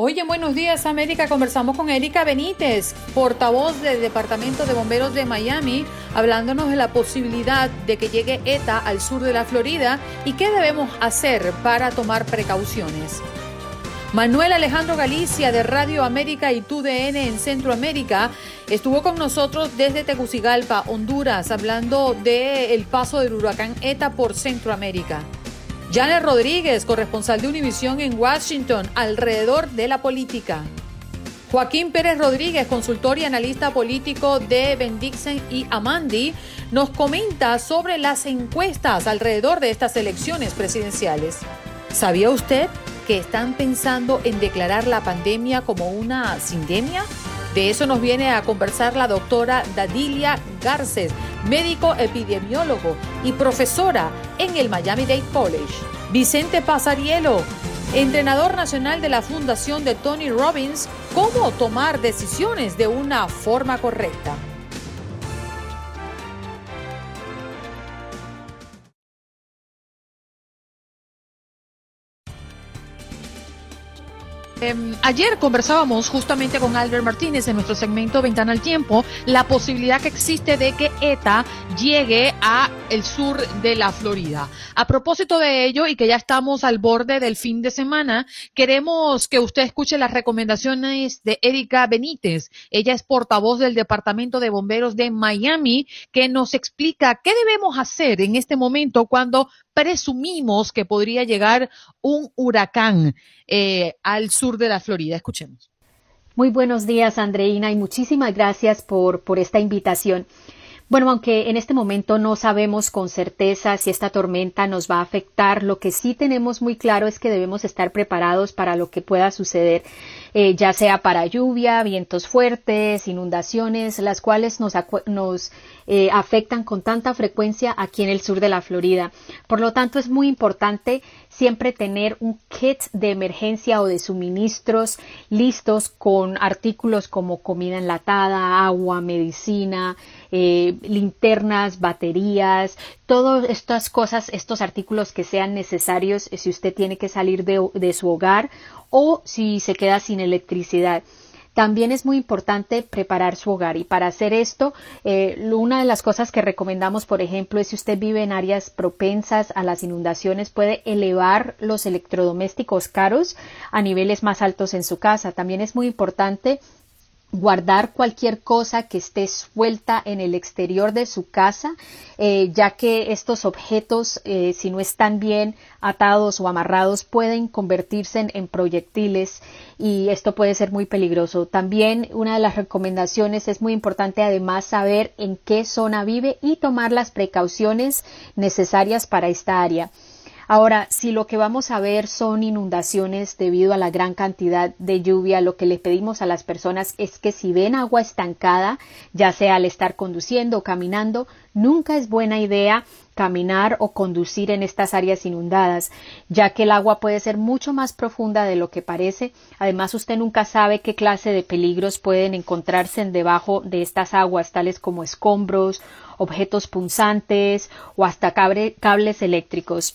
Hoy en Buenos Días América conversamos con Erika Benítez, portavoz del Departamento de Bomberos de Miami, hablándonos de la posibilidad de que llegue ETA al sur de la Florida y qué debemos hacer para tomar precauciones. Manuel Alejandro Galicia de Radio América y TUDN en Centroamérica estuvo con nosotros desde Tegucigalpa, Honduras, hablando del paso del huracán ETA por Centroamérica. Janet Rodríguez, corresponsal de Univisión en Washington, alrededor de la política. Joaquín Pérez Rodríguez, consultor y analista político de Bendixen y Amandi, nos comenta sobre las encuestas alrededor de estas elecciones presidenciales. ¿Sabía usted que están pensando en declarar la pandemia como una sindemia? De eso nos viene a conversar la doctora Dadilia Garces, médico epidemiólogo y profesora en el Miami Dade College. Vicente Pasarielo, entrenador nacional de la Fundación de Tony Robbins, cómo tomar decisiones de una forma correcta. Em, ayer conversábamos justamente con Albert Martínez en nuestro segmento Ventana al Tiempo la posibilidad que existe de que ETA llegue a el sur de la Florida. A propósito de ello y que ya estamos al borde del fin de semana, queremos que usted escuche las recomendaciones de Erika Benítez. Ella es portavoz del Departamento de Bomberos de Miami que nos explica qué debemos hacer en este momento cuando presumimos que podría llegar un huracán eh, al sur de la Florida. Escuchemos. Muy buenos días, Andreina, y muchísimas gracias por, por esta invitación. Bueno, aunque en este momento no sabemos con certeza si esta tormenta nos va a afectar, lo que sí tenemos muy claro es que debemos estar preparados para lo que pueda suceder eh, ya sea para lluvia, vientos fuertes, inundaciones, las cuales nos, nos eh, afectan con tanta frecuencia aquí en el sur de la Florida. Por lo tanto, es muy importante siempre tener un kit de emergencia o de suministros listos con artículos como comida enlatada, agua, medicina, eh, linternas, baterías, todas estas cosas, estos artículos que sean necesarios si usted tiene que salir de, de su hogar o si se queda sin electricidad. También es muy importante preparar su hogar y para hacer esto, eh, una de las cosas que recomendamos, por ejemplo, es si usted vive en áreas propensas a las inundaciones, puede elevar los electrodomésticos caros a niveles más altos en su casa. También es muy importante guardar cualquier cosa que esté suelta en el exterior de su casa, eh, ya que estos objetos, eh, si no están bien atados o amarrados, pueden convertirse en, proyectiles y esto puede ser muy peligroso. También una de las recomendaciones es muy importante además saber en qué zona vive y tomar las precauciones necesarias para esta área. Ahora, si lo que vamos a ver son inundaciones debido a la gran cantidad de lluvia, lo que le pedimos a las personas es que si ven agua estancada, ya sea al estar conduciendo o caminando, nunca es buena idea caminar o conducir en estas áreas inundadas, ya que el agua puede ser mucho más profunda de lo que parece. Además, usted nunca sabe qué clase de peligros pueden encontrarse en debajo de estas aguas, tales como escombros, objetos punzantes o hasta cables eléctricos.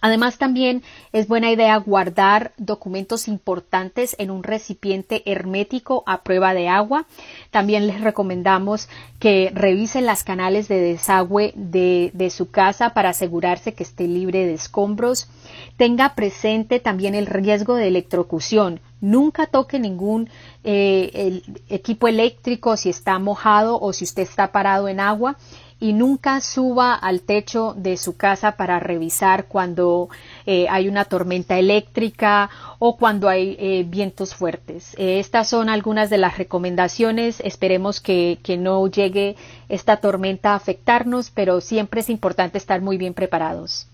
Además, también es buena idea guardar documentos importantes en un recipiente hermético a prueba de agua. También les recomendamos que revisen las canales de desagüe de, su casa para asegurarse que esté libre de escombros. Tenga presente también el riesgo de electrocución. Nunca toque ningún eh, equipo eléctrico si está mojado o si usted está parado en agua y nunca suba al techo de su casa para revisar cuando eh, hay una tormenta eléctrica o cuando hay eh, vientos fuertes. Eh, estas son algunas de las recomendaciones. Esperemos que, que no llegue esta tormenta a afectarnos, pero siempre es importante estar muy bien preparados.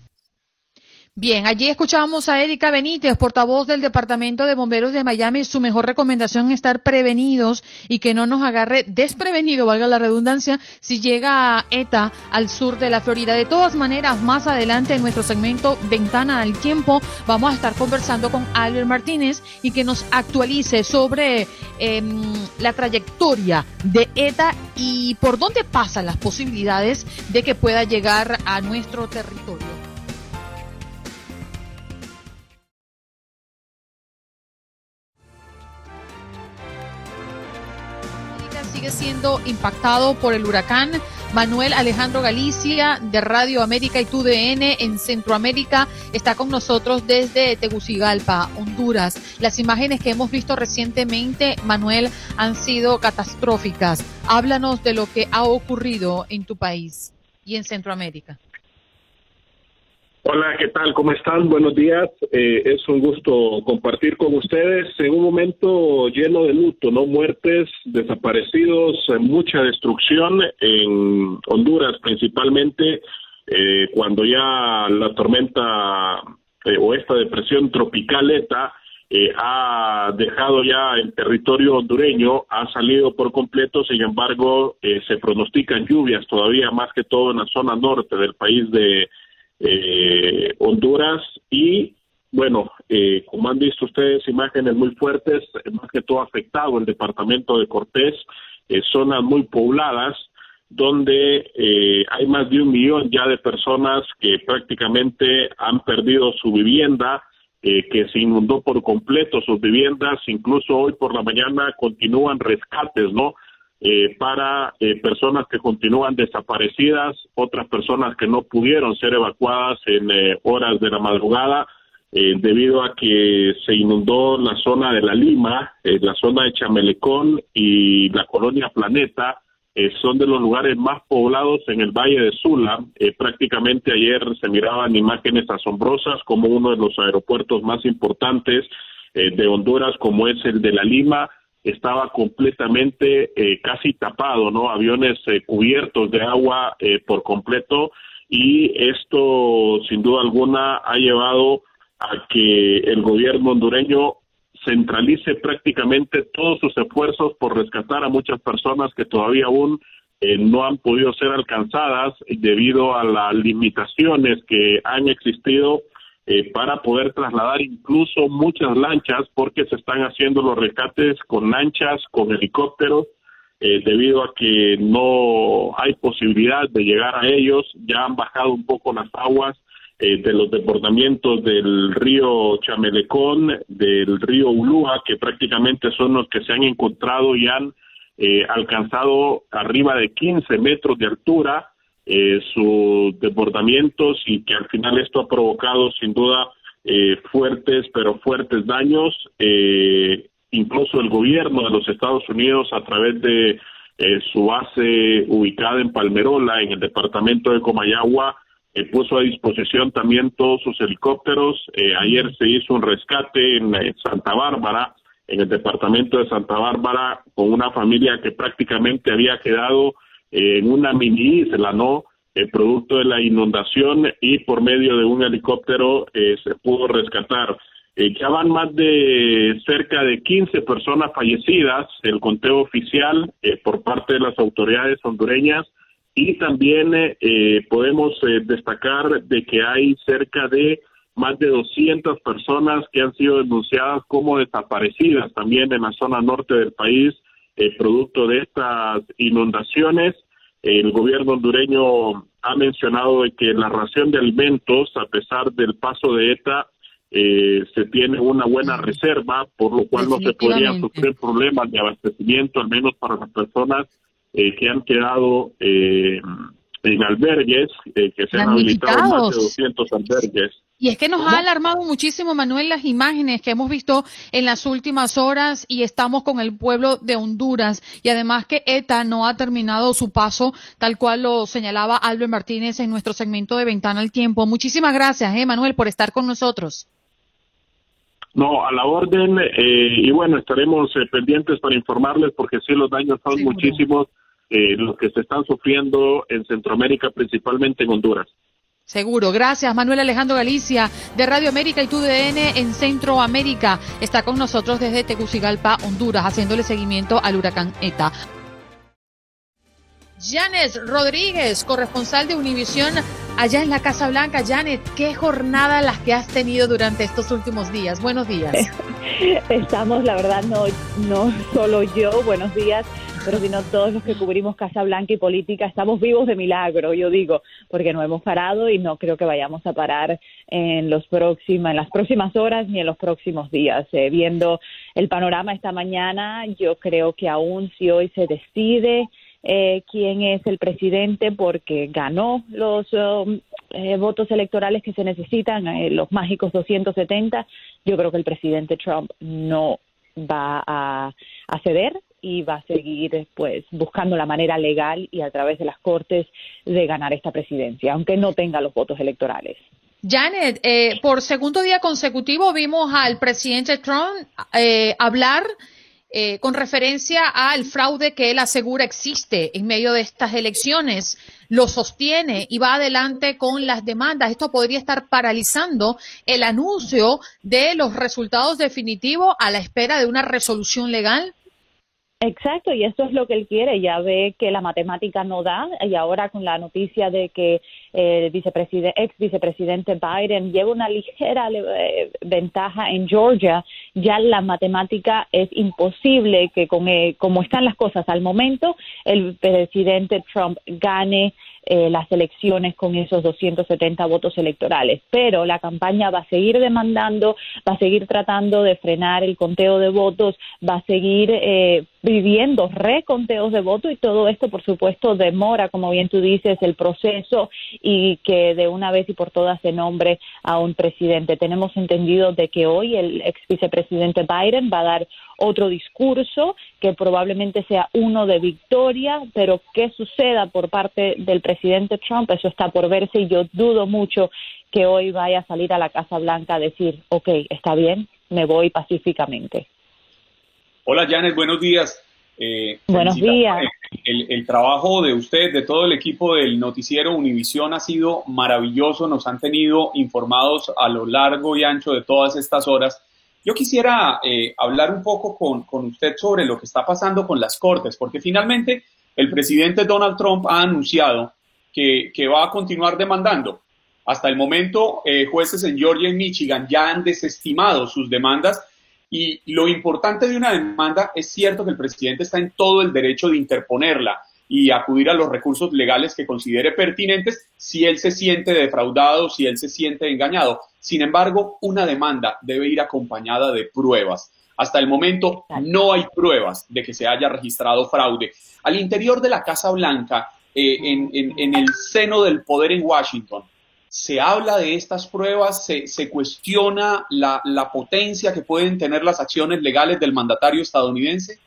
Bien, allí escuchábamos a Erika Benítez, portavoz del Departamento de Bomberos de Miami. Su mejor recomendación es estar prevenidos y que no nos agarre desprevenido, valga la redundancia, si llega ETA al sur de la Florida. De todas maneras, más adelante en nuestro segmento Ventana al Tiempo, vamos a estar conversando con Albert Martínez y que nos actualice sobre em, la trayectoria de ETA y por dónde pasan las posibilidades de que pueda llegar a nuestro territorio. Siendo impactado por el huracán. Manuel Alejandro Galicia de Radio América y TUDN en Centroamérica está con nosotros desde Tegucigalpa, Honduras. Las imágenes que hemos visto recientemente, Manuel, han sido catastróficas. Háblanos de lo que ha ocurrido en tu país y en Centroamérica. Hola, ¿qué tal? ¿Cómo están? Buenos días. Eh, es un gusto compartir con ustedes en un momento lleno de luto, ¿no? Muertes, desaparecidos, eh, mucha destrucción en Honduras principalmente, eh, cuando ya la tormenta o esta depresión tropical ETA ha dejado ya el territorio hondureño, ha salido por completo, sin embargo, se pronostican lluvias todavía más que todo en la zona norte del país de eh, Honduras y bueno, eh, como han visto ustedes, imágenes muy fuertes, más que todo afectado el departamento de Cortés, eh, zonas muy pobladas, donde eh, hay más de un millón ya de personas que prácticamente han perdido su vivienda, eh, que se inundó por completo sus viviendas, incluso hoy por la mañana continúan rescates, ¿no? Eh, para eh, personas que continúan desaparecidas, otras personas que no pudieron ser evacuadas en eh, horas de la madrugada debido a que se inundó la zona de la Lima, la zona de Chamelecón y la colonia Planeta. son de los lugares más poblados en el Valle de Sula. prácticamente ayer se miraban imágenes asombrosas como uno de los aeropuertos más importantes de Honduras, como es el de la Lima, estaba completamente eh, casi tapado, ¿no? Aviones eh, cubiertos de agua eh, por completo y esto sin duda alguna ha llevado a que el gobierno hondureño centralice prácticamente todos sus esfuerzos por rescatar a muchas personas que todavía aún no han podido ser alcanzadas debido a las limitaciones que han existido eh, para poder trasladar incluso muchas lanchas porque se están haciendo los rescates con lanchas, con helicópteros, eh, debido a que no hay posibilidad de llegar a ellos, ya han bajado un poco las aguas eh, de los desbordamientos del río Chamelecón, del río Ulúa, que prácticamente son los que se han encontrado y han alcanzado arriba de 15 metros de altura, eh, sus desbordamientos y que al final esto ha provocado sin duda eh, fuertes, pero fuertes daños. Eh, incluso el gobierno de los Estados Unidos a través de eh, su base ubicada en Palmerola, en el departamento de Comayagua, puso a disposición también todos sus helicópteros. ayer se hizo un rescate en Santa Bárbara, en el departamento de Santa Bárbara, con una familia que prácticamente había quedado en una mini isla, ¿no? El producto de la inundación y por medio de un helicóptero eh, se pudo rescatar. Eh, ya van más de cerca de 15 personas fallecidas, el conteo oficial eh, por parte de las autoridades hondureñas y también podemos destacar de que hay cerca de más de 200 personas que han sido denunciadas como desaparecidas también en la zona norte del país eh, producto de estas inundaciones. El gobierno hondureño ha mencionado de que la ración de alimentos, a pesar del paso de ETA, eh, se tiene una buena reserva, por lo cual no se podrían sufrir problemas de abastecimiento, al menos para las personas eh, que han quedado eh, en albergues, eh, que se han habilitado más de 200 albergues. Y es que nos ha alarmado muchísimo, Manuel, las imágenes que hemos visto en las últimas horas y estamos con el pueblo de Honduras. Y además que ETA no ha terminado su paso, tal cual lo señalaba Albert Martínez en nuestro segmento de Ventana al Tiempo. Muchísimas gracias, eh, Manuel, por estar con nosotros. No, a la orden. Eh, y bueno, estaremos eh, pendientes para informarles porque sí, los daños son muchísimos eh, los que se están sufriendo en Centroamérica, principalmente en Honduras. Seguro. Gracias, Manuel Alejandro Galicia, de Radio América y TUDN en Centroamérica. Está con nosotros desde Tegucigalpa, Honduras, haciéndole seguimiento al huracán ETA. Janet Rodríguez, corresponsal de Univisión allá en la Casa Blanca. Janet, ¿qué jornada las que has tenido durante estos últimos días? Buenos días. Estamos, la verdad, no, no solo yo, buenos días pero si no todos los que cubrimos Casa Blanca y política estamos vivos de milagro, yo digo, porque no hemos parado y no creo que vayamos a parar en, los próxima, en las próximas horas ni en los próximos días. Eh, viendo el panorama esta mañana, yo creo que aún si hoy se decide eh, quién es el presidente porque ganó los um, eh, votos electorales que se necesitan, eh, los mágicos 270, yo creo que el presidente Trump no va a, ceder y va a seguir pues buscando la manera legal y a través de las cortes de ganar esta presidencia, aunque no tenga los votos electorales. Janet, eh, por segundo día consecutivo vimos al presidente Trump hablar eh, con referencia al fraude que él asegura existe en medio de estas elecciones, lo sostiene y va adelante con las demandas. Esto podría estar paralizando el anuncio de los resultados definitivos a la espera de una resolución legal. Exacto, y eso es lo que él quiere. Ya ve que la matemática no da y ahora con la noticia de que el vicepresidente, ex vicepresidente Biden lleva una ligera eh, ventaja en Georgia, ya la matemática es imposible que con, eh, como están las cosas al momento, el presidente Trump gane eh, las elecciones con esos 270 votos electorales. Pero la campaña va a seguir demandando, va a seguir tratando de frenar el conteo de votos, va a seguir eh, viviendo reconteos de votos y todo esto, por supuesto, demora, como bien tú dices, el proceso y que de una vez y por todas se nombre a un presidente. Tenemos entendido de que hoy el ex vicepresidente Biden va a dar otro discurso que probablemente sea uno de victoria, pero qué suceda por parte del presidente Trump, eso está por verse y yo dudo mucho que hoy vaya a salir a la Casa Blanca a decir, ok, está bien, me voy pacíficamente. Hola Janet, buenos días. Eh, buenos días. El, el, trabajo de usted, de todo el equipo del noticiero Univisión ha sido maravilloso, nos han tenido informados a lo largo y ancho de todas estas horas yo quisiera eh, hablar un poco con, usted sobre lo que está pasando con las Cortes, porque finalmente el presidente Donald Trump ha anunciado que, va a continuar demandando. Hasta el momento, eh, jueces en Georgia y Michigan ya han desestimado sus demandas y lo importante de una demanda es cierto que el presidente está en todo el derecho de interponerla y acudir a los recursos legales que considere pertinentes si él se siente defraudado, si él se siente engañado. Sin embargo, una demanda debe ir acompañada de pruebas. Hasta el momento no hay pruebas de que se haya registrado fraude. Al interior de la Casa Blanca, eh, en, el seno del poder en Washington, se habla de estas pruebas, se, cuestiona la potencia que pueden tener las acciones legales del mandatario estadounidense.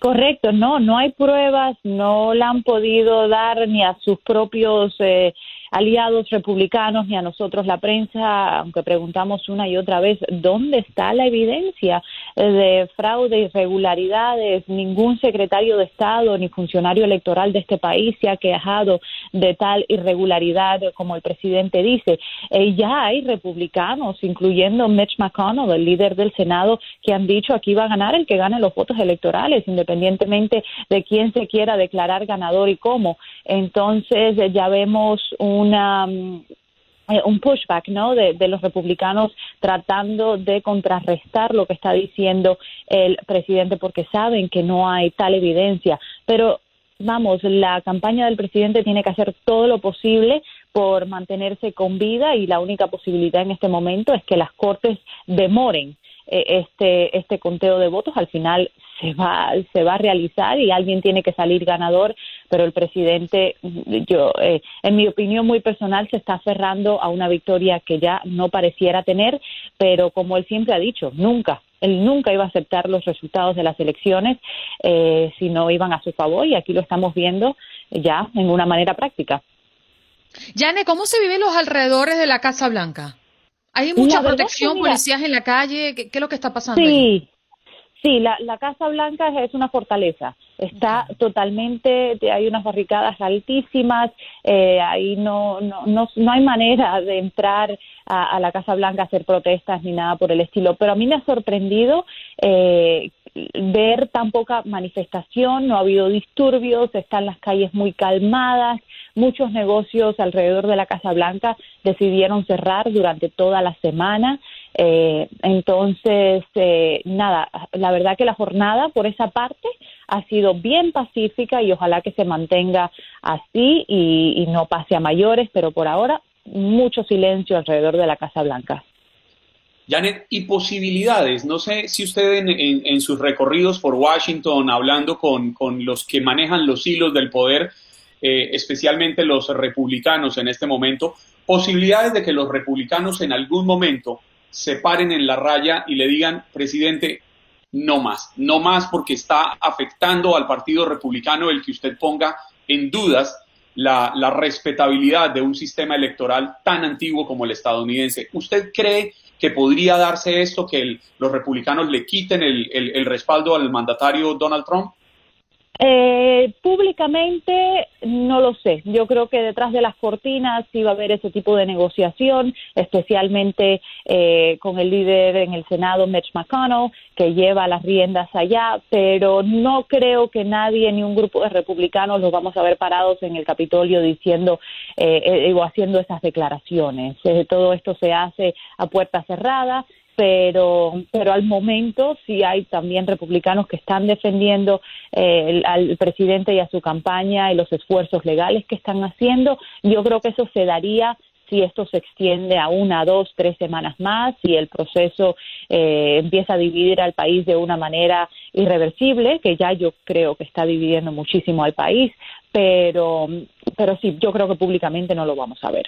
Correcto, no, no hay pruebas, no la han podido dar ni a sus propios eh, aliados republicanos ni a nosotros la prensa, aunque preguntamos una y otra vez, ¿dónde está la evidencia de fraude, irregularidades? Ningún secretario de Estado ni funcionario electoral de este país se ha quejado de tal irregularidad como el presidente dice. Eh, ya hay republicanos, incluyendo Mitch McConnell, el líder del Senado, que han dicho aquí va a ganar el que gane los votos electorales, independientemente de quién se quiera declarar ganador y cómo. Entonces ya vemos una mm, eh, un pushback ¿no? De, los republicanos tratando de contrarrestar lo que está diciendo el presidente porque saben que no hay tal evidencia. Pero vamos, la campaña del presidente tiene que hacer todo lo posible por mantenerse con vida y la única posibilidad en este momento es que las cortes demoren este, este conteo de votos. Al final se va, se va a realizar y alguien tiene que salir ganador, pero el presidente, yo, eh, en mi opinión muy personal, se está aferrando a una victoria que ya no pareciera tener, pero como él siempre ha dicho, nunca, él nunca iba a aceptar los resultados de las elecciones eh, si no iban a su favor y aquí lo estamos viendo ya en una manera práctica. Yane, ¿cómo se viven los alrededores de la Casa Blanca? ¿Hay mucha protección, policías en la calle? ¿Qué, es lo que está pasando? Sí, Sí, la, Casa Blanca es una fortaleza. Está totalmente, hay unas barricadas altísimas, eh, ahí no, no, no, hay manera de entrar a, la Casa Blanca a hacer protestas ni nada por el estilo. Pero a mí me ha sorprendido eh, ver tan poca manifestación, no ha habido disturbios, están las calles muy calmadas, muchos negocios alrededor de la Casa Blanca decidieron cerrar durante toda la semana. Eh, entonces, eh, nada, la verdad que la jornada por esa parte ha sido bien pacífica y ojalá que se mantenga así y, no pase a mayores, pero por ahora mucho silencio alrededor de la Casa Blanca. Janet, y posibilidades, no sé si usted en, sus recorridos por Washington, hablando con, los que manejan los hilos del poder, eh, especialmente los republicanos en este momento, posibilidades de que los republicanos en algún momento se paren en la raya y le digan, presidente, no más, no más porque está afectando al Partido Republicano el que usted ponga en dudas la, respetabilidad de un sistema electoral tan antiguo como el estadounidense. ¿Usted cree que podría darse esto, que los republicanos le quiten el respaldo al mandatario Donald Trump? Eh, públicamente no lo sé. Yo creo que detrás de las cortinas sí va a haber ese tipo de negociación, especialmente eh, con el líder en el Senado, Mitch McConnell, que lleva las riendas allá, pero no creo que nadie ni un grupo de republicanos los vamos a ver parados en el Capitolio diciendo eh, eh o haciendo esas declaraciones. Eh, todo esto se hace a puerta cerrada pero, pero al momento sí hay también republicanos que están defendiendo eh, al presidente y a su campaña y los esfuerzos legales que están haciendo. Yo creo que eso se daría si esto se extiende a una, dos, tres semanas más, si el proceso eh, empieza a dividir al país de una manera irreversible, que ya yo creo que está dividiendo muchísimo al país, pero, pero sí, yo creo que públicamente no lo vamos a ver.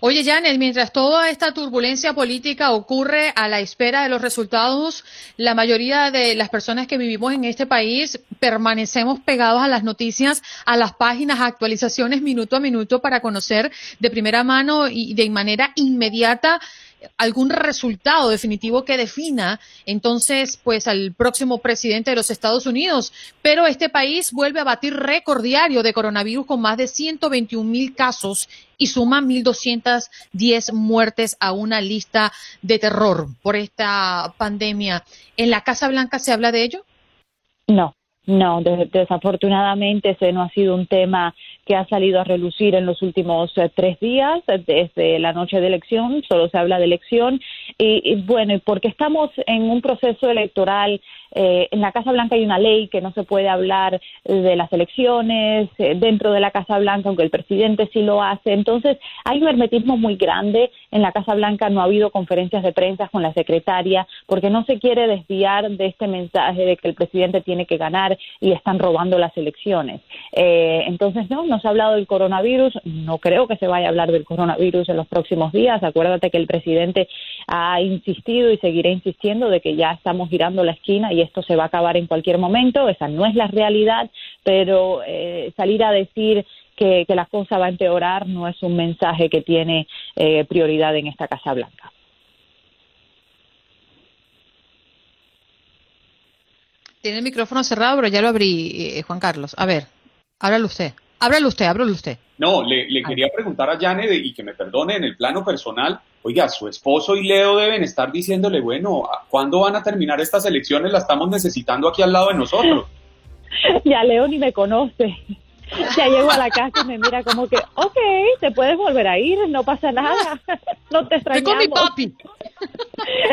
Oye, Janet, mientras toda esta turbulencia política ocurre a la espera de los resultados, la mayoría de las personas que vivimos en este país permanecemos pegados a las noticias, a las páginas, actualizaciones minuto a minuto para conocer de primera mano y de manera inmediata algún resultado definitivo que defina entonces pues al próximo presidente de los Estados Unidos. Pero este país vuelve a batir récord diario de coronavirus con más de 121 mil casos y suma 1.210 muertes a una lista de terror por esta pandemia. ¿En la Casa Blanca se habla de ello? No, no, desafortunadamente ese no ha sido un tema que ha salido a relucir en los últimos eh, tres días, desde la noche de elección, solo se habla de elección. Y, y bueno, porque estamos en un proceso electoral eh, en la Casa Blanca hay una ley que no se puede hablar de las elecciones eh, dentro de la Casa Blanca, aunque el presidente sí lo hace. Entonces, hay un hermetismo muy grande. En la Casa Blanca no ha habido conferencias de prensa con la secretaria porque no se quiere desviar de este mensaje de que el presidente tiene que ganar y están robando las elecciones. Eh, entonces, no, no se ha hablado del coronavirus. No creo que se vaya a hablar del coronavirus en los próximos días. Acuérdate que el presidente ha insistido y seguirá insistiendo de que ya estamos girando la esquina y esto se va a acabar en cualquier momento, esa no es la realidad, pero eh, salir a decir que, la cosa va a empeorar no es un mensaje que tiene eh, prioridad en esta Casa Blanca. Tiene el micrófono cerrado, pero ya lo abrí, eh, Juan Carlos. A ver, háblalo usted. Ábralo usted, ábralo usted. No, le, quería preguntar a Janet y que me perdone en el plano personal. Oiga, su esposo y Leo deben estar diciéndole, bueno, ¿cuándo van a terminar estas elecciones? La estamos necesitando aquí al lado de nosotros. Ya Leo ni me conoce. Ya llego a la casa y me mira como que, ok, te puedes volver a ir, no pasa nada, no te extrañamos. con mi papi.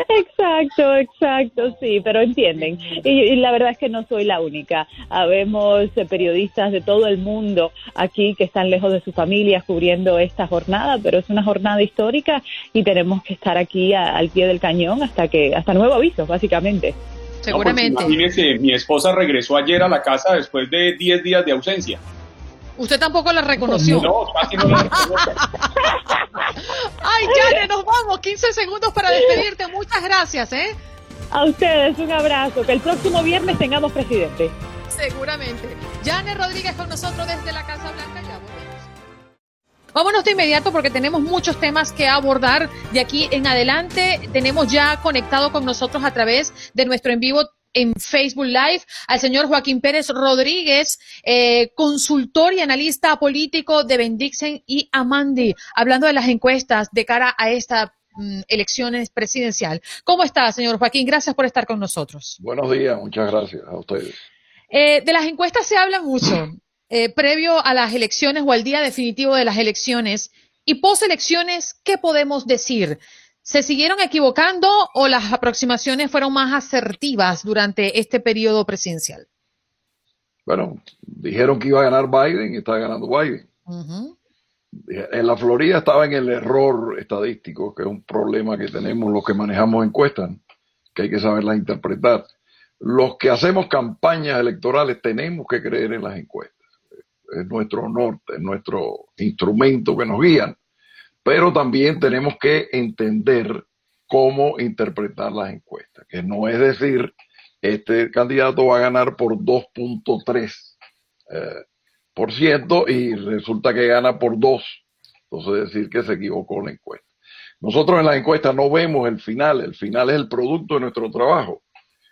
Exacto, exacto, sí, pero entienden. Y, la verdad es que no soy la única. Habemos eh, periodistas de todo el mundo aquí que están lejos de sus familias cubriendo esta jornada, pero es una jornada histórica y tenemos que estar aquí al pie del cañón hasta que hasta nuevo aviso, básicamente. Pues Seguramente. imagínese, mi esposa regresó ayer a la casa después de 10 días de ausencia. Usted tampoco la reconoció. No, casi no la Ay, Yane, nos vamos. 15 segundos para despedirte. Muchas gracias, ¿eh? A ustedes un abrazo. Que el próximo viernes tengamos presidente. Seguramente. Yane Rodríguez con nosotros desde la Casa Blanca. Ya volvemos. Vámonos de inmediato porque tenemos muchos temas que abordar de aquí en adelante. Tenemos ya conectado con nosotros a través de nuestro en vivo en Facebook Live al señor Joaquín Pérez Rodríguez, eh, consultor y analista político de Bendixen y Amandi, hablando de las encuestas de cara a esta mm, elecciones presidencial. ¿Cómo está, señor Joaquín? Gracias por estar con nosotros. Buenos días, muchas gracias a ustedes. Eh, de las encuestas se habla mucho. Eh, previo a las elecciones o al día definitivo de las elecciones y post-elecciones, ¿qué podemos decir? ¿Se siguieron equivocando o las aproximaciones fueron más asertivas durante este periodo presidencial? Bueno, dijeron que iba a ganar Biden y está ganando Biden. En la Florida estaba en el error estadístico, que es un problema que tenemos los que manejamos encuestas, que hay que saberlas interpretar. Los que hacemos campañas electorales tenemos que creer en las encuestas. Es nuestro norte, es nuestro instrumento que nos guían. Pero también tenemos que entender cómo interpretar las encuestas, que no es decir, este candidato va a ganar por 2.3 eh, por ciento y resulta que gana por 2. Entonces decir que se equivocó la encuesta. Nosotros en la encuesta no vemos el final, el final es el producto de nuestro trabajo.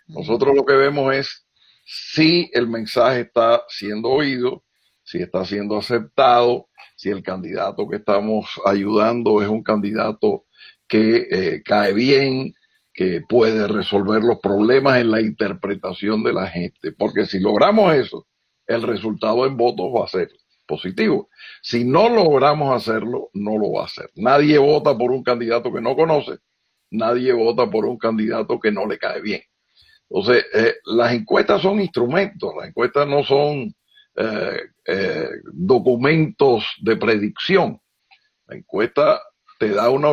Nosotros lo que vemos es si el mensaje está siendo oído, si está siendo aceptado, si el candidato que estamos ayudando es un candidato que eh, cae bien, que puede resolver los problemas en la interpretación de la gente. Porque si logramos eso, el resultado en votos va a ser positivo. Si no logramos hacerlo, no lo va a hacer. Nadie vota por un candidato que no conoce, nadie vota por un candidato que no le cae bien. Entonces, eh, las encuestas son instrumentos, las encuestas no son eh, eh, documentos de predicción. La encuesta te da una,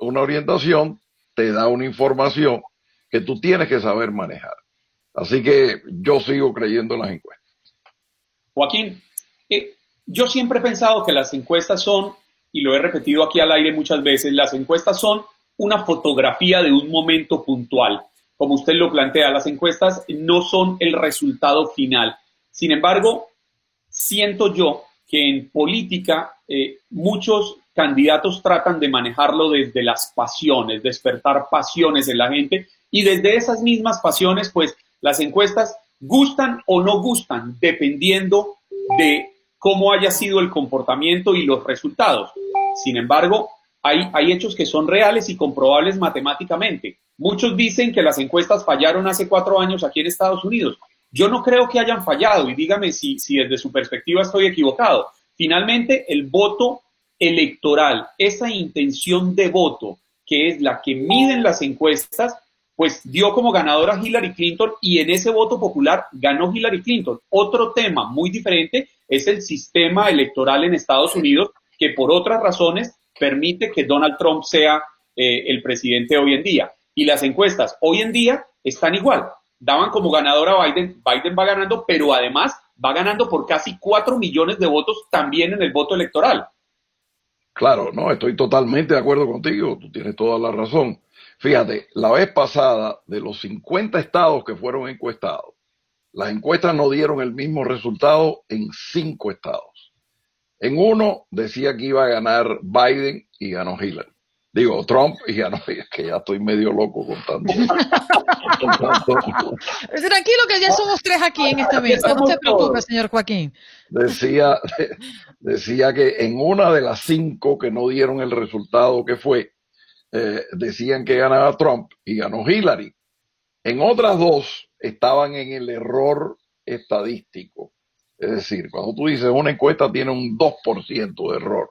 una orientación, te da una información que tú tienes que saber manejar. Así que yo sigo creyendo en las encuestas. Joaquín, eh, yo siempre he pensado que las encuestas son, y lo he repetido aquí al aire muchas veces, las encuestas son una fotografía de un momento puntual. Como usted lo plantea, las encuestas no son el resultado final. Sin embargo, siento yo que en política eh, muchos candidatos tratan de manejarlo desde las pasiones, despertar pasiones en la gente y desde esas mismas pasiones, pues las encuestas gustan o no gustan, dependiendo de cómo haya sido el comportamiento y los resultados. Sin embargo, hay, hay hechos que son reales y comprobables matemáticamente. Muchos dicen que las encuestas fallaron hace cuatro años aquí en Estados Unidos. Yo no creo que hayan fallado y dígame si, si desde su perspectiva estoy equivocado. Finalmente, el voto electoral, esa intención de voto, que es la que miden las encuestas, pues dio como ganadora a Hillary Clinton y en ese voto popular ganó Hillary Clinton. Otro tema muy diferente es el sistema electoral en Estados Unidos, que por otras razones permite que Donald Trump sea eh, el presidente hoy en día. Y las encuestas hoy en día están igual. Daban como ganadora a Biden, Biden va ganando, pero además va ganando por casi cuatro millones de votos también en el voto electoral. Claro, no, estoy totalmente de acuerdo contigo, tú tienes toda la razón. Fíjate, la vez pasada, de los 50 estados que fueron encuestados, las encuestas no dieron el mismo resultado en cinco estados. En uno decía que iba a ganar Biden y ganó Hillary. Digo, Trump y ganó, es que ya estoy medio loco contando. Tranquilo que ya somos tres aquí en esta mesa, no se preocupe, señor Joaquín. Decía, decía que en una de las cinco que no dieron el resultado que fue, eh, decían que ganaba Trump y ganó Hillary. En otras dos estaban en el error estadístico. Es decir, cuando tú dices una encuesta tiene un 2% de error,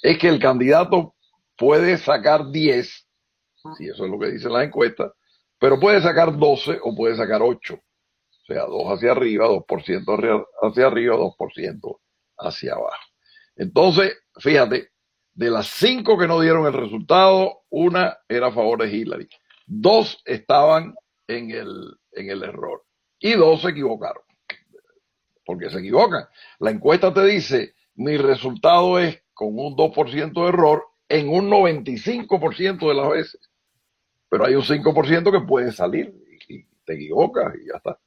es que el candidato puede sacar 10, si eso es lo que dice la encuesta, pero puede sacar 12 o puede sacar 8. O sea, 2 hacia arriba, 2% hacia arriba, 2% hacia abajo. Entonces, fíjate, de las cinco que no dieron el resultado, una era a favor de Hillary. Dos estaban en el, en el error. Y dos se equivocaron. Porque se equivocan. La encuesta te dice, mi resultado es con un 2% de error en un 95% de las veces. Pero hay un 5% que puede salir y, te equivocas y ya está.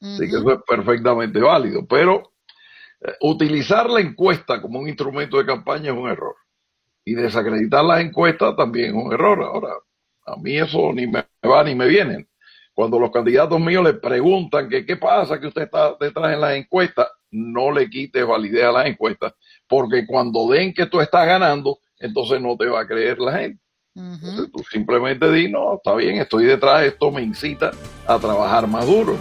Así que eso es perfectamente válido. Pero eh, utilizar la encuesta como un instrumento de campaña es un error y desacreditar las encuestas también es un error. Ahora, a mí eso ni me va ni me viene. Cuando los candidatos míos le preguntan que qué pasa que usted está detrás en las encuestas, no le quites validez a las encuestas, porque cuando den que tú estás ganando, entonces no te va a creer la gente. Entonces tú simplemente di, no, está bien, estoy detrás, esto me incita a trabajar más duro.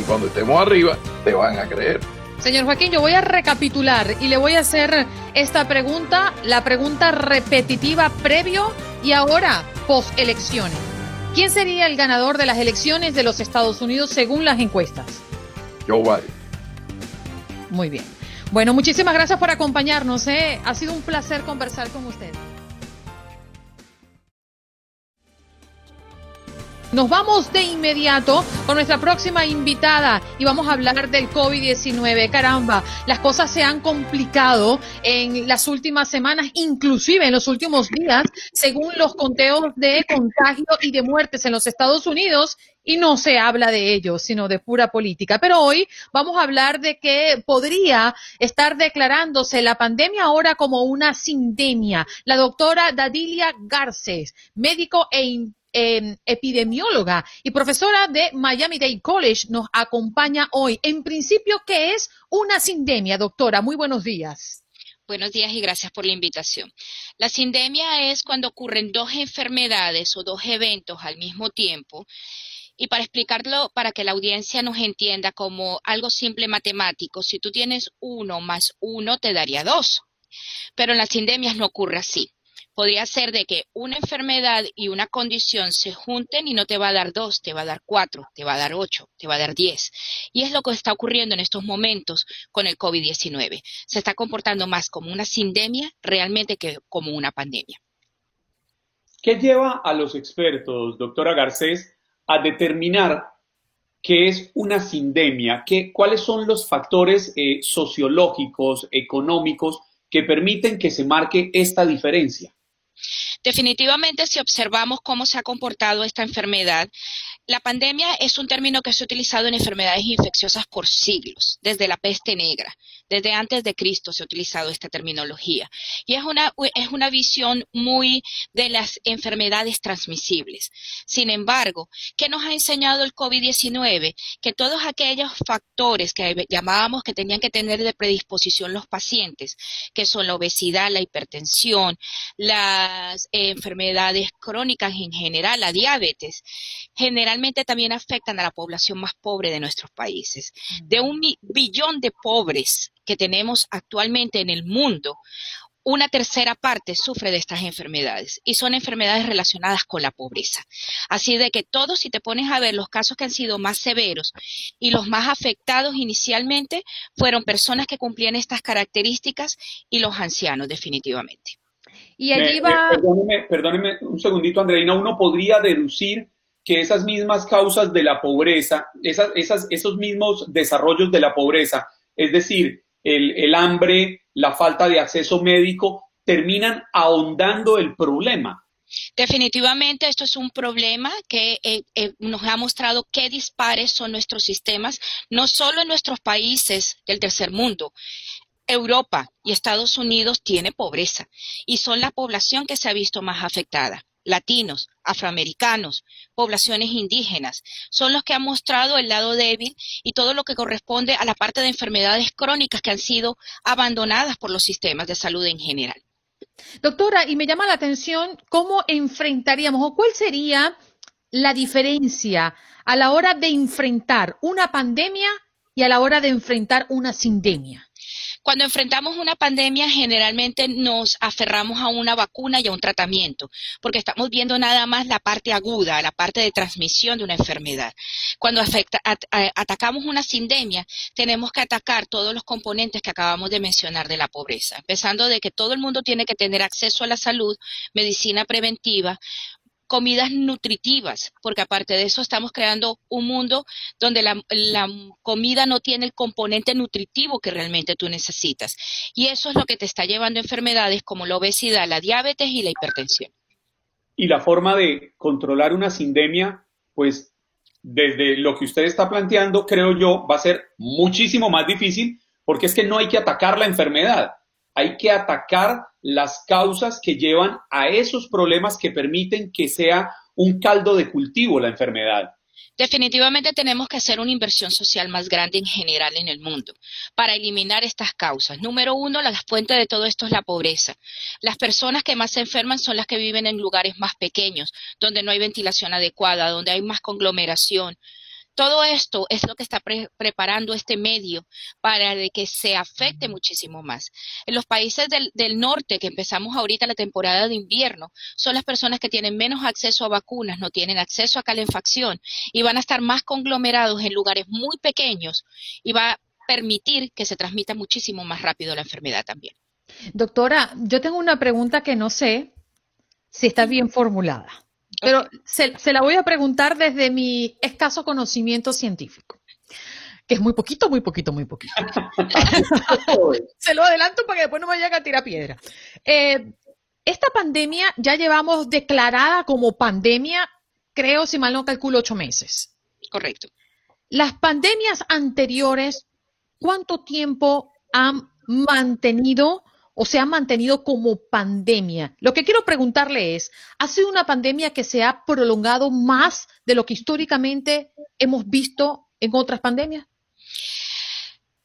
Y cuando estemos arriba, te van a creer. Señor Joaquín, yo voy a recapitular y le voy a hacer esta pregunta, la pregunta repetitiva previo y ahora post elecciones. ¿Quién sería el ganador de las elecciones de los Estados Unidos según las encuestas? Joe Biden. Muy bien. Bueno, muchísimas gracias por acompañarnos. ¿eh? Ha sido un placer conversar con usted. Nos vamos de inmediato con nuestra próxima invitada y vamos a hablar del COVID-19. Caramba, las cosas se han complicado en las últimas semanas, inclusive en los últimos días, según los conteos de contagio y de muertes en los Estados Unidos y no se habla de ello, sino de pura política. Pero hoy vamos a hablar de que podría estar declarándose la pandemia ahora como una sindemia. La doctora Dadilia Garces, médico e epidemióloga y profesora de Miami Dade College, nos acompaña hoy. En principio, ¿qué es una sindemia, doctora? Muy buenos días. Buenos días y gracias por la invitación. La sindemia es cuando ocurren dos enfermedades o dos eventos al mismo tiempo. Y para explicarlo, para que la audiencia nos entienda como algo simple matemático, si tú tienes uno más uno, te daría dos. Pero en las sindemias no ocurre así podría ser de que una enfermedad y una condición se junten y no te va a dar dos, te va a dar cuatro, te va a dar ocho, te va a dar diez. Y es lo que está ocurriendo en estos momentos con el COVID-19. Se está comportando más como una sindemia realmente que como una pandemia. ¿Qué lleva a los expertos, doctora Garcés, a determinar qué es una sindemia? ¿Qué, ¿Cuáles son los factores eh, sociológicos, económicos, que permiten que se marque esta diferencia? Definitivamente, si observamos cómo se ha comportado esta enfermedad, la pandemia es un término que se ha utilizado en enfermedades infecciosas por siglos, desde la peste negra, desde antes de Cristo se ha utilizado esta terminología. Y es una, es una visión muy de las enfermedades transmisibles. Sin embargo, ¿qué nos ha enseñado el COVID-19? Que todos aquellos factores que llamábamos que tenían que tener de predisposición los pacientes, que son la obesidad, la hipertensión, las enfermedades crónicas en general, la diabetes, generalmente también afectan a la población más pobre de nuestros países. De un billón de pobres que tenemos actualmente en el mundo, una tercera parte sufre de estas enfermedades y son enfermedades relacionadas con la pobreza. Así de que todos, si te pones a ver los casos que han sido más severos y los más afectados inicialmente, fueron personas que cumplían estas características y los ancianos, definitivamente. Y allí va... perdóneme, perdóneme un segundito, Andreina, uno podría deducir que esas mismas causas de la pobreza, esas, esas, esos mismos desarrollos de la pobreza, es decir, el, hambre, la falta de acceso médico, terminan ahondando el problema. Definitivamente esto es un problema que eh, eh, nos ha mostrado qué dispares son nuestros sistemas, no solo en nuestros países del tercer mundo. Europa y Estados Unidos tiene pobreza y son la población que se ha visto más afectada latinos, afroamericanos, poblaciones indígenas, son los que han mostrado el lado débil y todo lo que corresponde a la parte de enfermedades crónicas que han sido abandonadas por los sistemas de salud en general. Doctora, y me llama la atención cómo enfrentaríamos o cuál sería la diferencia a la hora de enfrentar una pandemia y a la hora de enfrentar una sindemia. Cuando enfrentamos una pandemia, generalmente nos aferramos a una vacuna y a un tratamiento, porque estamos viendo nada más la parte aguda, la parte de transmisión de una enfermedad. Cuando atacamos una sindemia, tenemos que atacar todos los componentes que acabamos de mencionar de la pobreza, empezando de que todo el mundo tiene que tener acceso a la salud, medicina preventiva, comidas nutritivas, porque aparte de eso estamos creando un mundo donde la, comida no tiene el componente nutritivo que realmente tú necesitas. Y eso es lo que te está llevando a enfermedades como la obesidad, la diabetes y la hipertensión. Y la forma de controlar una sindemia, pues desde lo que usted está planteando, creo yo, va a ser muchísimo más difícil porque es que no hay que atacar la enfermedad, hay que atacar las causas que llevan a esos problemas que permiten que sea un caldo de cultivo la enfermedad. Definitivamente tenemos que hacer una inversión social más grande en general en el mundo para eliminar estas causas. Número uno, la fuente de todo esto es la pobreza. Las personas que más se enferman son las que viven en lugares más pequeños, donde no hay ventilación adecuada, donde hay más conglomeración, todo esto es lo que está preparando este medio para que se afecte muchísimo más. En los países del, del, norte, que empezamos ahorita la temporada de invierno, son las personas que tienen menos acceso a vacunas, no tienen acceso a calefacción y van a estar más conglomerados en lugares muy pequeños y va permitir que se transmita muchísimo más rápido la enfermedad también. Doctora, yo tengo una pregunta que no sé si está bien formulada, pero se, la voy a preguntar desde mi escaso conocimiento científico, que es muy poquito, muy poquito, muy poquito. se lo adelanto para que después no me vaya a tirar piedra. Eh, esta pandemia ya llevamos declarada como pandemia, creo, si mal no calculo, ocho meses. Correcto. Las pandemias anteriores, ¿cuánto tiempo han mantenido o se han mantenido como pandemia? Lo que quiero preguntarle es, ¿ha sido una pandemia que se ha prolongado más de lo que históricamente hemos visto en otras pandemias?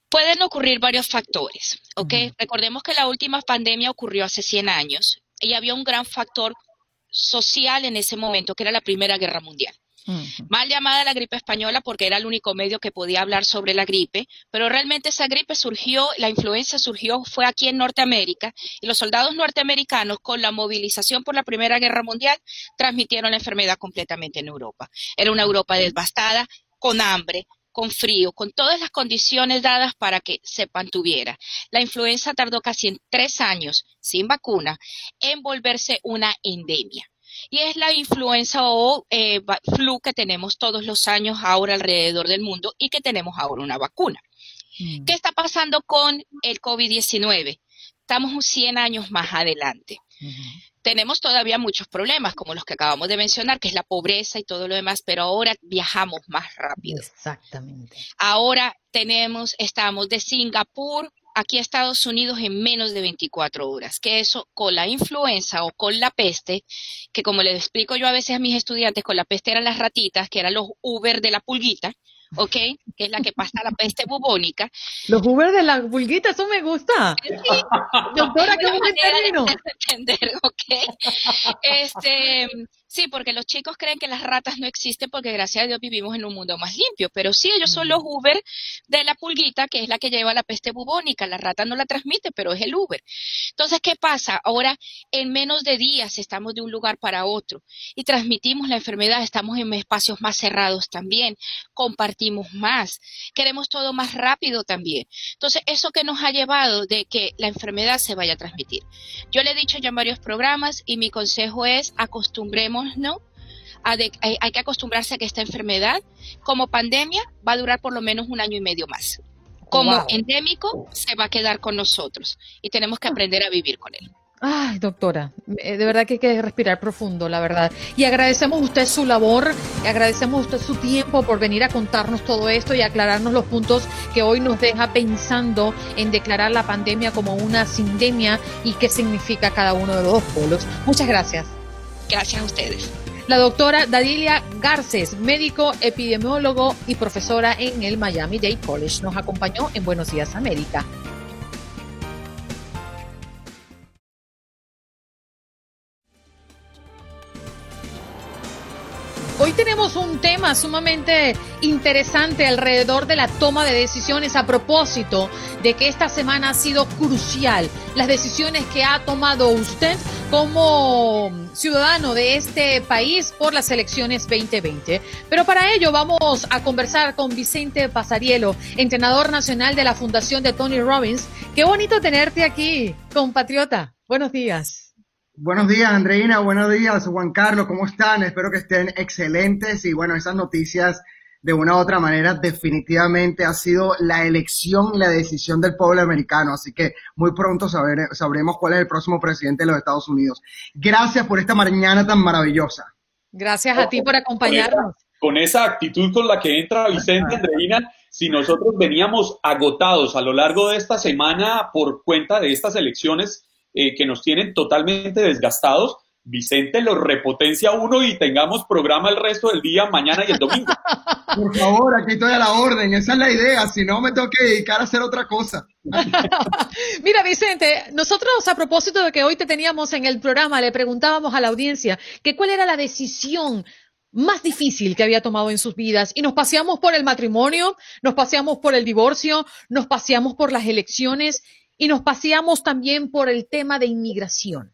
Pueden ocurrir varios factores, ¿ok? Recordemos que la última pandemia ocurrió hace 100 años y había un gran factor social en ese momento, que era la Primera Guerra Mundial. Mal llamada la gripe española porque era el único medio que podía hablar sobre la gripe, pero realmente esa gripe surgió, la influenza surgió, fue aquí en Norteamérica y los soldados norteamericanos con la movilización por la Primera Guerra Mundial transmitieron la enfermedad completamente en Europa. Era una Europa devastada, con hambre, con frío, con todas las condiciones dadas para que se mantuviera. La influenza tardó casi en tres años, sin vacuna, en volverse una endemia y es la influenza o eh, flu que tenemos todos los años ahora alrededor del mundo y que tenemos ahora una vacuna. Mm. ¿Qué está pasando con el COVID-19? Estamos 100 años más adelante. Tenemos todavía muchos problemas, como los que acabamos de mencionar, que es la pobreza y todo lo demás, pero ahora viajamos más rápido. Exactamente. Ahora tenemos, estamos de Singapur aquí a Estados Unidos en menos de 24 horas, que eso con la influenza o con la peste, que como les explico yo a veces a mis estudiantes, con la peste eran las ratitas, que eran los Uber de la pulguita, ¿ok? Que es la que pasa la peste bubónica. Los Uber de la pulguita, eso me gusta. Sí. Doctora, qué buen término. Entender, ¿ok? Este, Sí, porque los chicos creen que las ratas no existen porque gracias a Dios vivimos en un mundo más limpio, pero sí, ellos son los Uber de la pulguita, que es la que lleva la peste bubónica. La rata no la transmite, pero es el Uber. Entonces, ¿qué pasa? Ahora, en menos de días estamos de un lugar para otro y transmitimos la enfermedad, estamos en espacios más cerrados también, compartimos más, queremos todo más rápido también. Entonces, eso que nos ha llevado de que la enfermedad se vaya a transmitir. Yo le he dicho ya en varios programas y mi consejo es acostumbremos ¿no? hay, que acostumbrarse a que esta enfermedad, como pandemia, va a durar por lo menos un año y medio más. Como endémico, se va a quedar con nosotros y tenemos que aprender a vivir con él. Ay, doctora, eh, de verdad que hay que respirar profundo, la verdad. Y agradecemos a usted su labor, y agradecemos a usted su tiempo por venir a contarnos todo esto y aclararnos los puntos que hoy nos deja pensando en declarar la pandemia como una sindemia y qué significa cada uno de los dos polos. Muchas gracias. Gracias a ustedes. La doctora Dadilia Garces, médico, epidemiólogo y profesora en el Miami Dade College, nos acompañó en Buenos Días América. Hoy tenemos un tema sumamente interesante alrededor de la toma de decisiones a propósito de que esta semana ha sido crucial. Las decisiones que ha tomado usted como ciudadano de este país por las elecciones 2020. Pero para ello vamos a conversar con Vicente Pasarielo, entrenador nacional de la Fundación de Tony Robbins. Qué bonito tenerte aquí, compatriota. Buenos días. Buenos días, Andreina. Buenos días, Juan Carlos. ¿Cómo están? Espero que estén excelentes. Y bueno, esas noticias, de una u otra manera, definitivamente ha sido la elección y la decisión del pueblo americano. Así que muy pronto sabremos cuál es el próximo presidente de los Estados Unidos. Gracias por esta mañana tan maravillosa. Gracias a ti por acompañarnos. Con esa actitud con la que entra Vicente, Andreina, si nosotros veníamos agotados a lo largo de esta semana por cuenta de estas elecciones, eh, que nos tienen totalmente desgastados, Vicente lo repotencia uno y tengamos programa el resto del día, mañana y el domingo. Por favor, aquí estoy a la orden, esa es la idea, si no me tengo que dedicar a hacer otra cosa. Mira, Vicente, nosotros a propósito de que hoy te teníamos en el programa, le preguntábamos a la audiencia que cuál era la decisión más difícil que había tomado en sus vidas y nos paseamos por el matrimonio, nos paseamos por el divorcio, nos paseamos por las elecciones y nos paseamos también por el tema de inmigración,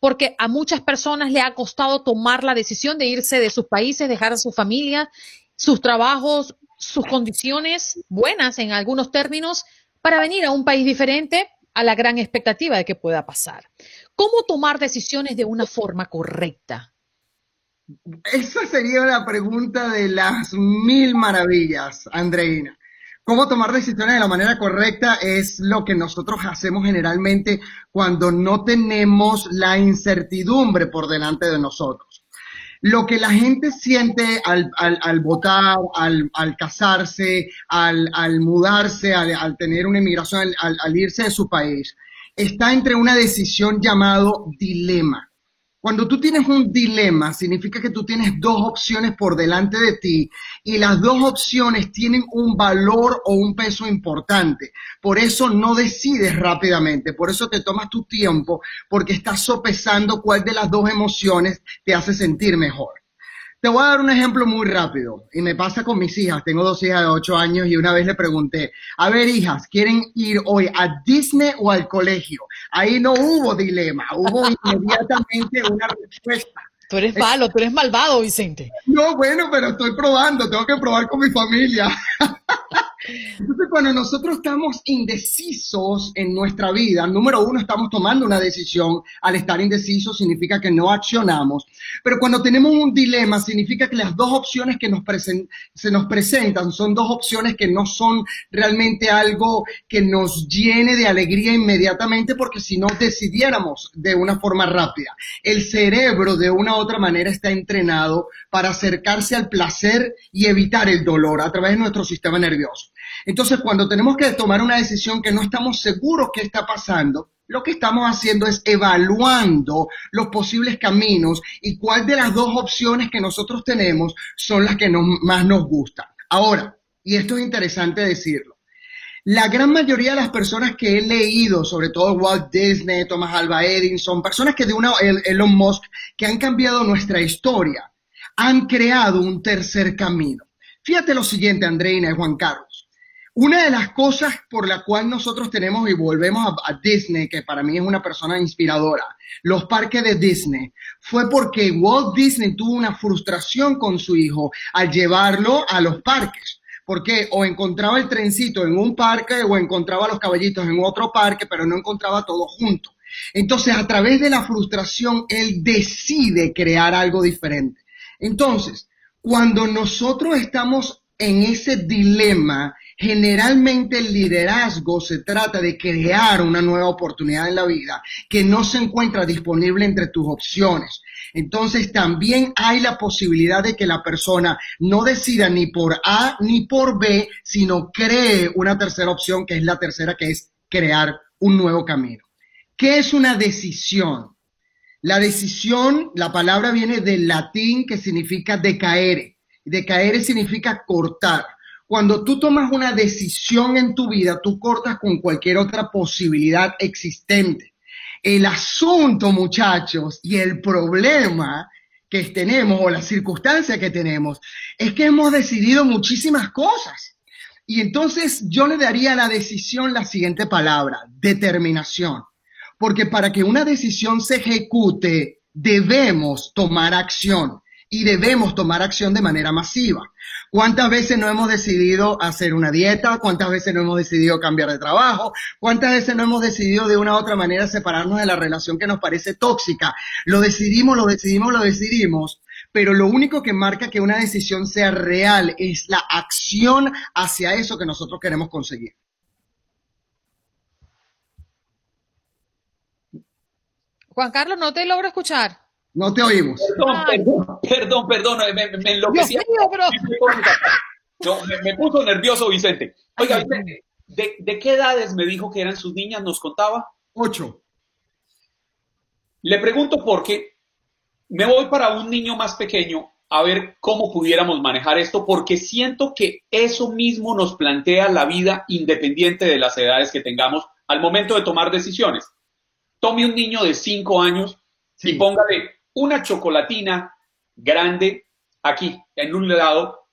porque a muchas personas le ha costado tomar la decisión de irse de sus países, dejar a su familia, sus trabajos, sus condiciones buenas en algunos términos para venir a un país diferente a la gran expectativa de que pueda pasar. ¿Cómo tomar decisiones de una forma correcta? Esa sería la pregunta de las mil maravillas, Andreina. Cómo tomar decisiones de la manera correcta es lo que nosotros hacemos generalmente cuando no tenemos la incertidumbre por delante de nosotros. Lo que la gente siente al, votar, al, casarse, al, mudarse, al, tener una inmigración, al irse de su país, está entre una decisión llamado dilema. Cuando tú tienes un dilema, significa que tú tienes dos opciones por delante de ti y las dos opciones tienen un valor o un peso importante. Por eso no decides rápidamente, por eso te tomas tu tiempo, porque estás sopesando cuál de las dos emociones te hace sentir mejor. Te voy a dar un ejemplo muy rápido y me pasa con mis hijas. Tengo dos hijas de ocho años y una vez le pregunté, a ver hijas, ¿quieren ir hoy a Disney o al colegio? Ahí no hubo dilema, hubo inmediatamente una respuesta. Tú eres malo, tú eres malvado, Vicente. No, bueno, pero estoy probando, tengo que probar con mi familia. Entonces, cuando nosotros estamos indecisos en nuestra vida, número uno, estamos tomando una decisión. Al estar indecisos significa que no accionamos. Pero cuando tenemos un dilema, significa que las dos opciones que nos se nos presentan son dos opciones que no son realmente algo que nos llene de alegría inmediatamente, porque si no decidiéramos de una forma rápida. El cerebro, de una otra manera, está entrenado para acercarse al placer y evitar el dolor a través de nuestro sistema nervioso. Entonces, cuando tenemos que tomar una decisión que no estamos seguros qué está pasando, lo que estamos haciendo es evaluando los posibles caminos y cuál de las dos opciones que nosotros tenemos son las que más nos gustan. Ahora, y esto es interesante decirlo, la gran mayoría de las personas que he leído, sobre todo Walt Disney, Thomas Alva Edison, personas que de una Elon Musk, que han cambiado nuestra historia, han creado un tercer camino. Fíjate lo siguiente, Andreina y Juan Carlos. Una de las cosas por la cual nosotros tenemos y volvemos a, Disney, que para mí es una persona inspiradora, los parques de Disney, fue porque Walt Disney tuvo una frustración con su hijo al llevarlo a los parques. Porque o encontraba el trencito en un parque o encontraba los caballitos en otro parque, pero no encontraba todo junto. Entonces, a través de la frustración, él decide crear algo diferente. Entonces, cuando nosotros estamos en ese dilema, Generalmente el liderazgo se trata de crear una nueva oportunidad en la vida que no se encuentra disponible entre tus opciones. Entonces también hay la posibilidad de que la persona no decida ni por A ni por B, sino cree una tercera opción, que es la tercera, que es crear un nuevo camino. ¿Qué es una decisión? La decisión, la palabra viene del latín que significa decaere. Decaere significa cortar. Cuando tú tomas una decisión en tu vida, tú cortas con cualquier otra posibilidad existente. El asunto, muchachos, y el problema que tenemos o la circunstancia que tenemos es que hemos decidido muchísimas cosas. Y entonces yo le daría a la decisión la siguiente palabra, determinación. Porque para que una decisión se ejecute, debemos tomar acción y debemos tomar acción de manera masiva. ¿Cuántas veces no hemos decidido hacer una dieta? ¿Cuántas veces no hemos decidido cambiar de trabajo? ¿Cuántas veces no hemos decidido de una u otra manera separarnos de la relación que nos parece tóxica? Lo decidimos, lo decidimos, lo decidimos, pero lo único que marca que una decisión sea real es la acción hacia eso que nosotros queremos conseguir. Juan Carlos, no te logro escuchar. No te oímos. Perdón, perdón, perdón, perdón me, me enloquecí. No, me, puso nervioso Vicente. Oiga, Vicente, ¿de, ¿de, qué edades me dijo que eran sus niñas? ¿Nos contaba? Ocho. Le pregunto porque me voy para un niño más pequeño a ver cómo pudiéramos manejar esto, porque siento que eso mismo nos plantea la vida independiente de las edades que tengamos al momento de tomar decisiones. Tome un niño de cinco años y póngale una chocolatina grande aquí, en un lado,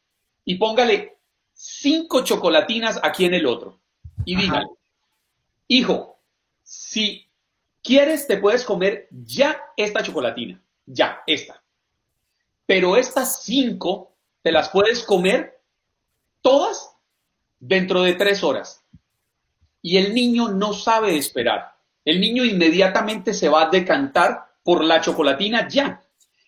y póngale cinco chocolatinas aquí en el otro. Y dígale, hijo, si quieres te puedes comer ya esta chocolatina, ya, esta. Pero estas cinco te las puedes comer todas dentro de tres horas. Y el niño no sabe esperar. El niño inmediatamente se va a decantar por la chocolatina ya.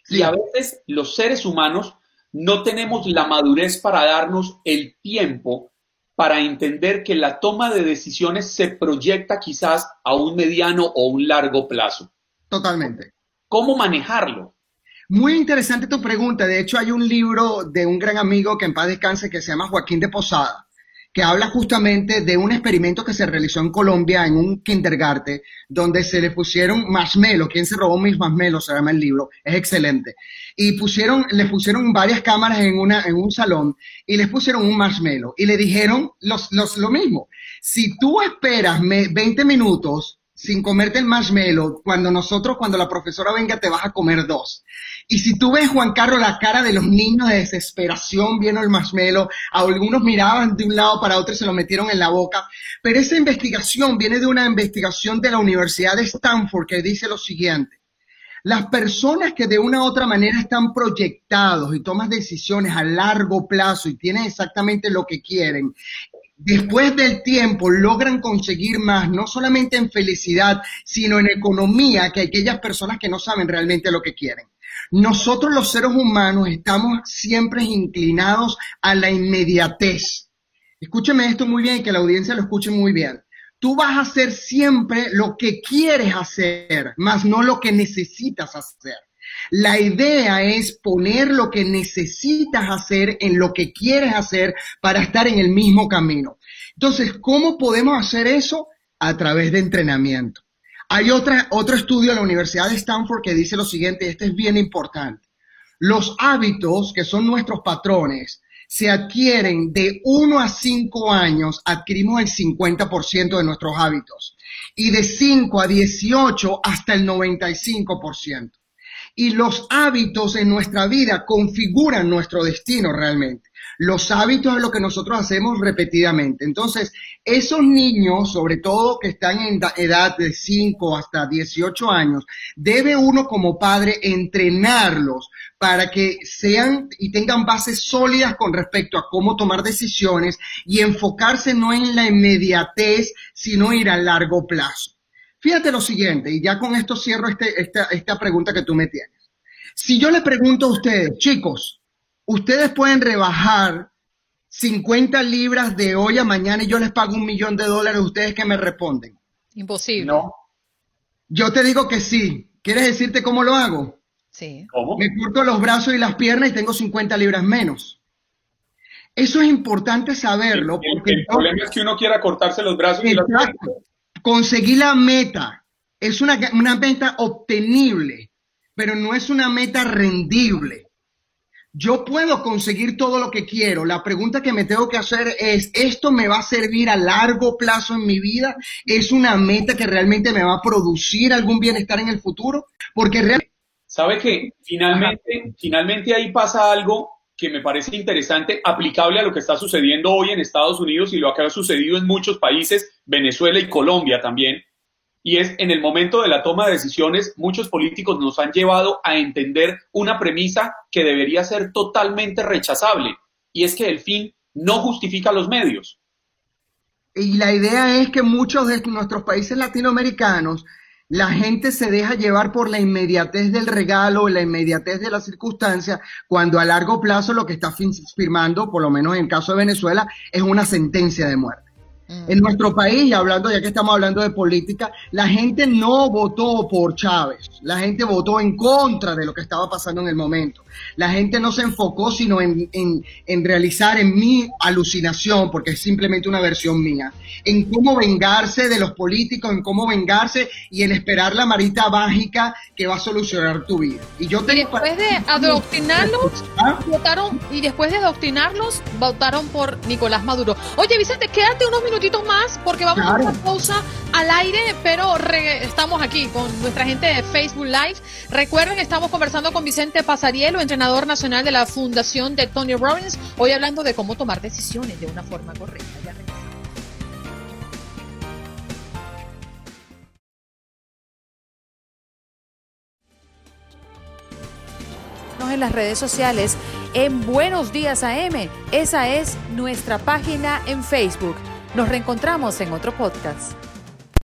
Y a veces los seres humanos no tenemos la madurez para darnos el tiempo para entender que la toma de decisiones se proyecta quizás a un mediano o un largo plazo. Totalmente. ¿Cómo manejarlo? Muy interesante tu pregunta. De hecho, hay un libro de un gran amigo que en paz descanse que se llama Joaquín de Posada que habla justamente de un experimento que se realizó en Colombia en un kindergarten, donde se le pusieron marshmallow. ¿Quién se robó mis marshmallows? Se llama el libro. Es excelente. Y pusieron, le pusieron varias cámaras en, una, en un salón y les pusieron un marshmallow y le dijeron los, los, lo mismo. Si tú esperas 20 minutos sin comerte el marshmallow, cuando nosotros, cuando la profesora venga, te vas a comer dos. Y si tú ves, Juan Carlos, la cara de los niños de desesperación viendo el marshmallow, algunos miraban de un lado para otro y se lo metieron en la boca. Pero esa investigación viene de una investigación de la Universidad de Stanford que dice lo siguiente. Las personas que de una u otra manera están proyectados y toman decisiones a largo plazo y tienen exactamente lo que quieren, después del tiempo logran conseguir más, no solamente en felicidad, sino en economía, que aquellas personas que no saben realmente lo que quieren. Nosotros los seres humanos estamos siempre inclinados a la inmediatez. Escúcheme esto muy bien y que la audiencia lo escuche muy bien. Tú vas a hacer siempre lo que quieres hacer, más no lo que necesitas hacer. La idea es poner lo que necesitas hacer en lo que quieres hacer para estar en el mismo camino. Entonces, ¿cómo podemos hacer eso? A través de entrenamiento. Hay otra, otro estudio de la Universidad de Stanford que dice lo siguiente, este es bien importante. Los hábitos, que son nuestros patrones, se adquieren de 1 a 5 años, adquirimos el 50% de nuestros hábitos. Y de 5 a 18 hasta el 95% y los hábitos en nuestra vida configuran nuestro destino realmente. Los hábitos es lo que nosotros hacemos repetidamente. Entonces, esos niños, sobre todo que están en edad de 5 hasta 18 años, debe uno como padre entrenarlos para que sean y tengan bases sólidas con respecto a cómo tomar decisiones y enfocarse no en la inmediatez, sino ir a largo plazo. Fíjate lo siguiente, y ya con esto cierro este, esta, esta pregunta que tú me tienes. Si yo le pregunto a ustedes, chicos, ustedes pueden rebajar 50 libras de hoy a mañana y yo les pago un millón de dólares, ¿ustedes qué me responden? Imposible. No. Yo te digo que sí. ¿Quieres decirte cómo lo hago? Sí. ¿Cómo? Me corto los brazos y las piernas y tengo 50 libras menos. Eso es importante saberlo. El, porque el problema es que uno quiera cortarse los brazos y las piernas. Conseguir la meta es una, una meta obtenible, pero no es una meta rendible. Yo puedo conseguir todo lo que quiero. La pregunta que me tengo que hacer es, ¿esto me va a servir a largo plazo en mi vida? ¿Es una meta que realmente me va a producir algún bienestar en el futuro? Porque realmente... ¿Sabe que finalmente, finalmente ahí pasa algo que me parece interesante, aplicable a lo que está sucediendo hoy en Estados Unidos y lo que ha sucedido en muchos países, Venezuela y Colombia también, y es en el momento de la toma de decisiones, muchos políticos nos han llevado a entender una premisa que debería ser totalmente rechazable, y es que el fin no justifica los medios. Y la idea es que muchos de nuestros países latinoamericanos, la gente se deja llevar por la inmediatez del regalo, la inmediatez de la circunstancia, cuando a largo plazo lo que está firmando, por lo menos en el caso de Venezuela, es una sentencia de muerte. En nuestro país, hablando, ya que estamos hablando de política, la gente no votó por Chávez, la gente votó en contra de lo que estaba pasando en el momento. La gente no se enfocó sino en, en, en realizar en mi alucinación, porque es simplemente una versión mía, en cómo vengarse de los políticos, en cómo vengarse y en esperar la marita mágica que va a solucionar tu vida. Y yo Y después de adoctrinarlos, ¿Ah? votaron, y después de adoctrinarlos, votaron por Nicolás Maduro. Oye, Vicente, quédate unos minutitos más porque vamos Claro. a una pausa al aire, pero re- estamos aquí con nuestra gente de Facebook Live. Recuerden, estamos conversando con Vicente Pasarielo, entrenador nacional de la Fundación de Tony Robbins, hoy hablando de cómo tomar decisiones de una forma correcta. Ya en las redes sociales en Buenos Días AM. Esa es nuestra página en Facebook. Nos reencontramos en otro podcast.